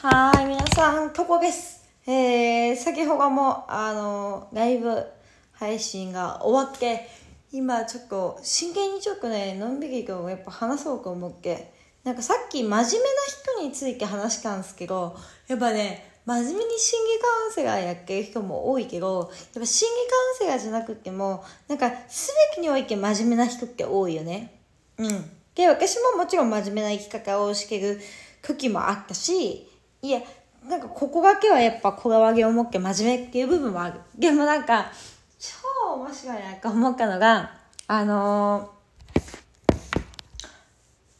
はい、皆さん、ここです。えー、先ほども、あの、ライブ配信が終わって、今ちょっと、真剣にちょっとね、のんびりとやっぱ話そうと思って、なんかさっき真面目な人について話したんですけど、やっぱね、真面目に心理カウンセラーやってる人も多いけど、やっぱ心理カウンセラーじゃなくても、なんか、すべてにおいて真面目な人って多いよね。うん。で、私ももちろん真面目な生き方をしてる時もあったし、いや、なんかここだけはやっぱこだわりを持って真面目っていう部分もある。でもなんか、超面白いなと思ったのが、あのー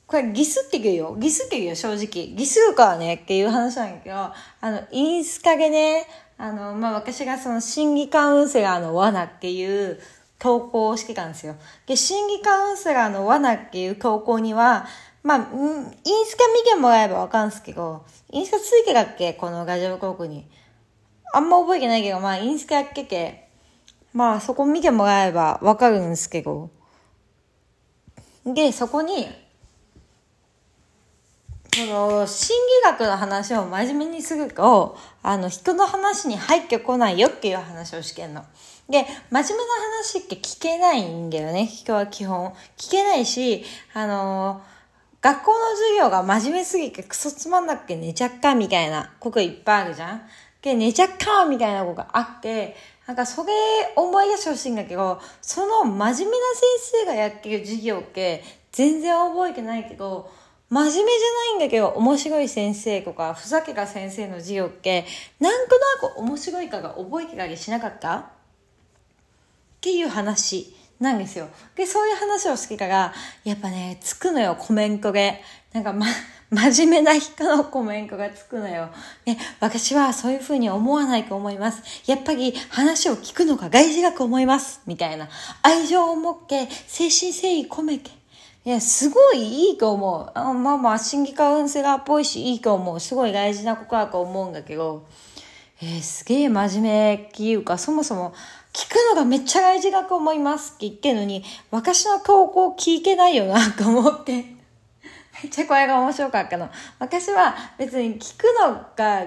これギスって言うよ。ギスって言うよ、正直。ギスるからねっていう話なんだけど、あの、インスタでね、あの、まあ、私がその心理カウンセラーの罠っていう投稿をしてたんですよ。で、心理カウンセラーの罠っていう投稿には、まあ、インスタ見てもらえばわかんすけど、インスタついてたっけ？このラジオ広告に。あんま覚えてないけど、まあ、インスタやってて、まあ、そこ見てもらえばわかるんですけど。で、そこに、その、心理学の話を真面目にすると、あの、人の話に入ってこないよっていう話をしてんの。で、真面目な話って聞けないんだよね、人は基本。聞けないし、あの、学校の授業が真面目すぎてクソつまんなくて寝ちゃっかみたいなこといっぱいあるじゃん。で、寝ちゃっかみたいなことがあって、なんかそれ思い出してほしいんだけど、その真面目な先生がやってる授業って全然覚えてないけど、真面目じゃないんだけど面白い先生とかふざけた先生の授業ってなんとなく面白いかが覚えてたりしなかった？っていう話。なんですよ。で、そういう話をしてから、やっぱね、つくのよ、コメントで。なんかま、真面目な人のコメントがつくのよ。ね、私はそういう風に思わないと思います。やっぱり話を聞くのが大事だと思います。みたいな。愛情を持って、精神誠意込めて。いや、すごいいいと思う。あまあまあ、心理カウンセラーっぽいし、いいと思う。すごい大事なことだと思うんだけど、えー、すげえ真面目っていうか、そもそも、聞くのがめっちゃ大事だと思いますって言ってるのに、私の投稿聞いてないよなと思って。めっちゃこれが面白かったの。私は別に聞くのが、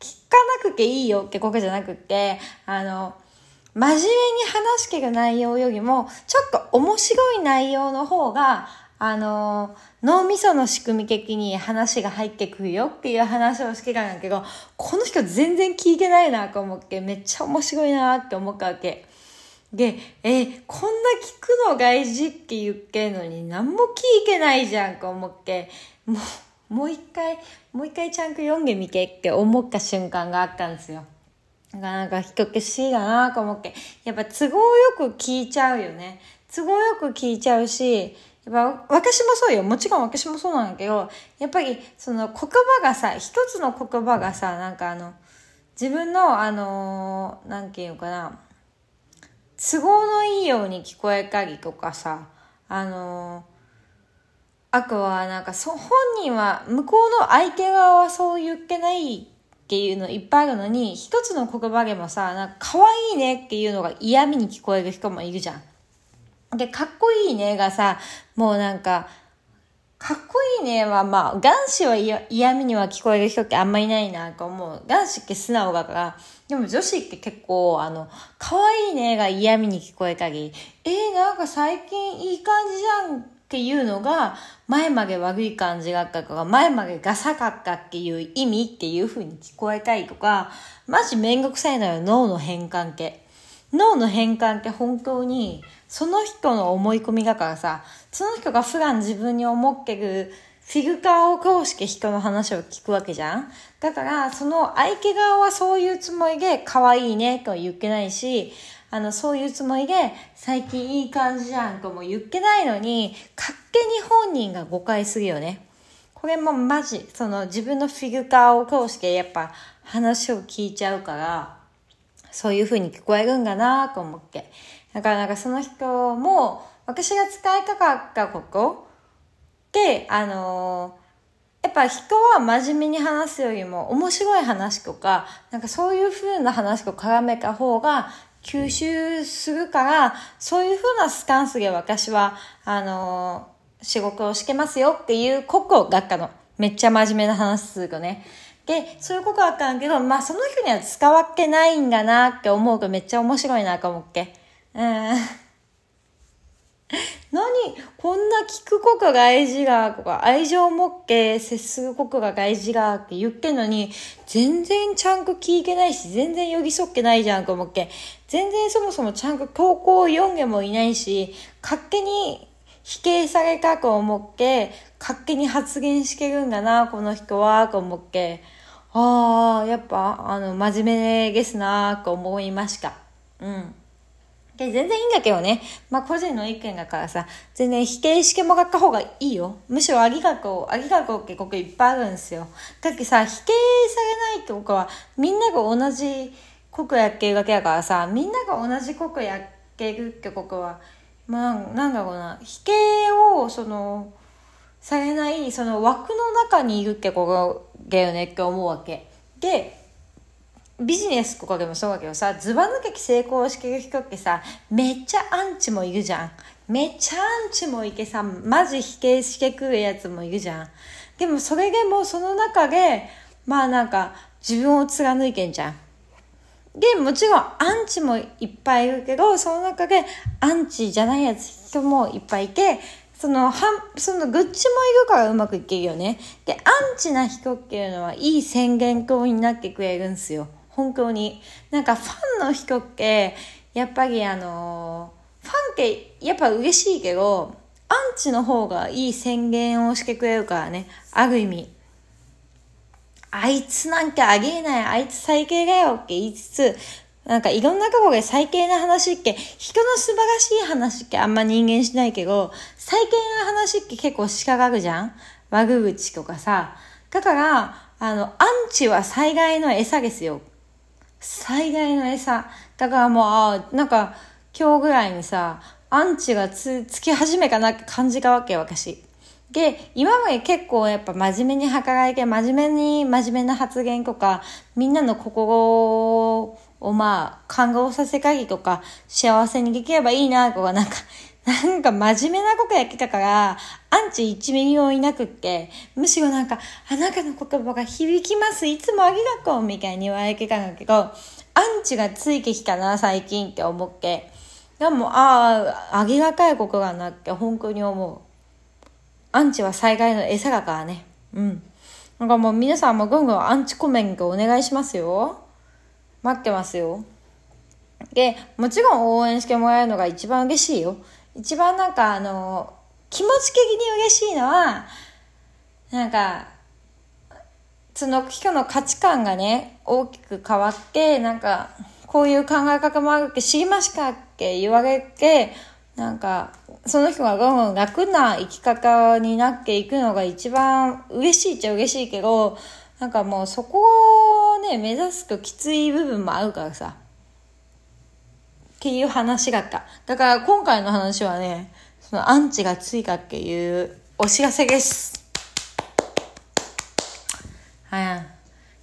聞かなくていいよってことじゃなくて、あの、真面目に話してる内容よりも、ちょっと面白い内容の方が、あの、脳みその仕組み的に話が入ってくるよっていう話をしてたんだけど、この人全然聞いてないなと思って、めっちゃ面白いなって思ったわけ。で、えこんな聞くの大事って言ってんのに何も聞いてないじゃんと思って、もう、もう一回、もう一回ちゃんと読んでみてって思った瞬間があったんですよ。だかなんか人って不思議だなと思って。やっぱ都合よく聞いちゃうよね。都合よく聞いちゃうし、やっぱ私もそうよ。もちろん私もそうなんだけど、やっぱりその言葉がさ、一つの言葉がさ、なんかあの、自分のあのなんていうのかな、都合のいいように聞こえたりとかさ、あのあとはなんかそ、本人は、向こうの相手側はそう言ってないっていうのいっぱいあるのに、一つの言葉でもさ、なんか可愛いねっていうのが嫌味に聞こえる人もいるじゃん。で、かっこいいねがさ、もうなんか、かっこいいねはまあ、男子は嫌味には聞こえる人ってあんまりいないなと思う。男子って素直だから、でも女子って結構、あの、可愛いねが嫌味に聞こえたり、えー、なんか最近いい感じじゃんっていうのが、前まで悪い感じだったから、前までガサかったっていう意味っていう風に聞こえたりとか、マジめんどくさいのよ、脳の変換系。脳の変換って本当にその人の思い込みだからさ、その人が普段自分に思ってるフィグカーを通して人の話を聞くわけじゃんだから、その相手側はそういうつもりで可愛いねとは言ってないし、あの、そういうつもりで最近いい感じじゃんとも言ってないのに、勝手に本人が誤解するよね。これもマジ、その自分のフィグカーを通してやっぱ話を聞いちゃうから、そういう風に聞こえるんだなと思って。だからなんかその人も、私が使いたかったことで、あのーやっぱ人は真面目に話すよりも面白い話とか、なんかそういう風な話と絡めた方が吸収するから、そういう風なスタンスで私は、あのー仕事をしてますよっていうことだったの。めっちゃ真面目な話するとね。で、そういうことはあったんだけど、まあその人には使わっけないんだなって思うとめっちゃ面白いなと思って。うん。何こんな聞くことが大事がとか、愛情を持って接することが大事がって言ってんのに、全然ちゃんと聞いてないし、全然寄り添ってないじゃんと思って、全然そもそもちゃんと投稿を読んでもいないし、勝手に否定されたと思って、勝手に発言してるんだな、この人は、と思って、ああ、やっぱ、あの、真面目ですな、と思いました。うん。で、全然いいんだけどね。まあ、個人の意見だからさ、全然否定してもらった方がいいよ。むしろありがとう、ありがとうってここいっぱいあるんですよ。だってさ、否定されないってことは、みんなが同じ国やってるだけだからさ、みんなが同じ国やってるってことは、まあ、なんだろうな、否定を、その、されない、その枠の中にいるってことだよねって思うわけ。で、ビジネスとかでもそうだけどさ、ズバ抜けき成功してる人ってさ、めっちゃアンチもいるじゃん。めっちゃアンチもいてさ、マジ否定してくるやつもいるじゃん。でもそれでもその中で、まあなんか自分を貫いてんじゃん。で、もちろんアンチもいっぱいいるけど、その中でアンチじゃないやつ人もいっぱいいて、その、はん、その、グッチもいるからうまくいけるよね。で、アンチな人っていうのは、いい宣言通りになってくれるんですよ。本当に。なんかファンの人って、やっぱりあのファンってやっぱ嬉しいけど、アンチの方がいい宣言をしてくれるからね。ある意味。あいつなんかあげえない、あいつ最低だよって言いつつ、なんかいろんなところで最低な話って、人の素晴らしい話ってあんま人間しないけど、最低な話って結構仕掛かるじゃん？悪口とかさ。だから、あの、アンチは災害の餌ですよ。最大の餌。だからもう、あなんか、今日ぐらいにさ、アンチがつ、つき始めかなって感じたわけ、私。で、今まで結構やっぱ真面目に働いて、真面目に真面目な発言とか、みんなの心をまあ、感動させたりとか、幸せにできればいいな、とか、なんか、なんか真面目なことやってたから、アンチ1ミリもいなくって、むしろなんか、あなたの言葉が響きます、いつもありがとう、みたいに言われてたんだけど、アンチがついてきたな、最近って思って。でも、ああ、ありがたいことがなって、本当に思う。アンチは災害の餌だからね。うん。なんかもう皆さんもぐんぐんアンチコメントお願いしますよ。待ってますよ。で、もちろん応援してもらえるのが一番嬉しいよ。一番なんかあの、気持ち的に嬉しいのは、なんか、その人の価値観がね、大きく変わって、なんか、こういう考え方もあるって知りましたって言われて、なんか、その人がどんどん楽な生き方になっていくのが一番嬉しいっちゃ嬉しいけど、なんかもうそこをね、目指すときつい部分もあるからさ。っていう話だった。だから今回の話はね、そのアンチが追加っていうお知らせです。はい。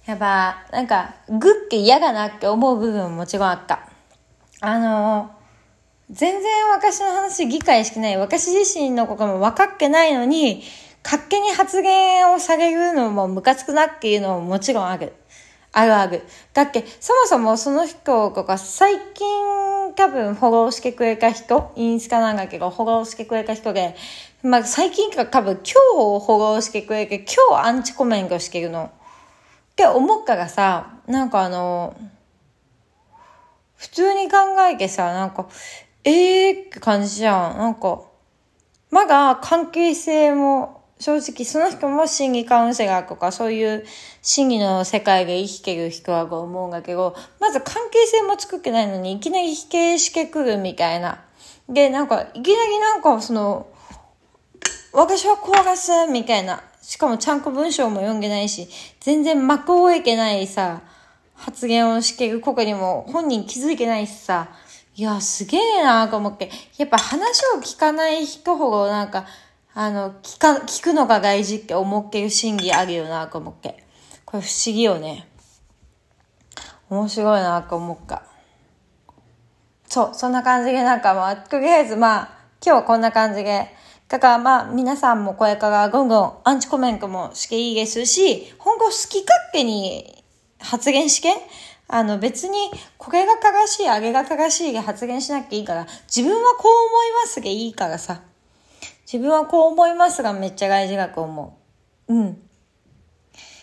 やっぱ、なんか、グッて嫌だなって思う部分ももちろんあった。あの全然私の話理解してない。私自身のことも分かってないのに、勝手に発言をされるのもムカつくなっていうのももちろんある。あるある。だって、そもそもその人とか最近多分フォローしてくれた人、インスタなんだけど、フォローしてくれた人で、まあ最近か多分今日フォローしてくれて、今日アンチコメントしてるの。って思ったらさ、なんかあの、普通に考えてさ、なんか、ええー、って感じじゃん。なんか、まだ関係性も正直その人も心理カウンセラーとかそういう心理の世界で生きてる人は思うんだけど、まず関係性も作ってないのにいきなり否定してくるみたいな。で、なんか、いきなりなんかその、私は怖がすみたいな。しかもちゃんと文章も読んでないし、全然幕を終えてないさ、発言をしてるこにも本人気づいてないしさ、いや、すげえなと思って、やっぱ話を聞かない人ほどなんか、あの、聞か、聞くのが大事って思ってる心理あるよな、と思って。これ不思議よね。面白いな、と思った。そう、そんな感じでなんかまあ、とりあえずまあ、今日はこんな感じで、だからまあ皆さんもこれからゴンゴンアンチコメントもしていいですし、本当好き勝手に発言して、あの別にこれが正しい、あれが正しいで発言しなくていいから、自分はこう思いますでいいからさ。自分はこう思いますがめっちゃ大事だと思う。うん。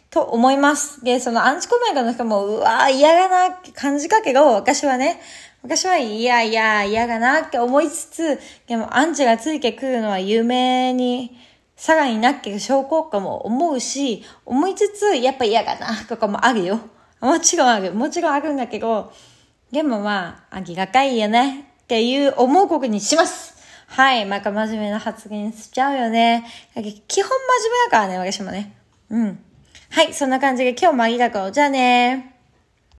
と思います。で、そのアンチコメントの人も、うわー嫌だなって感じかけど、私はね、私はいやいや嫌だなって思いつつ、でもアンチがついてくるのは有名に、さらになっける証拠かも思うし、思いつつ、やっぱ嫌だなとかもあるよ。もちろんある。もちろんあるんだけど、でもまあ、ありがたいよねっていう思うことにします。はい。また真面目な発言しちゃうよね。基本真面目だからね、私もね。うん。はい。そんな感じで今日もありがとう。じゃあね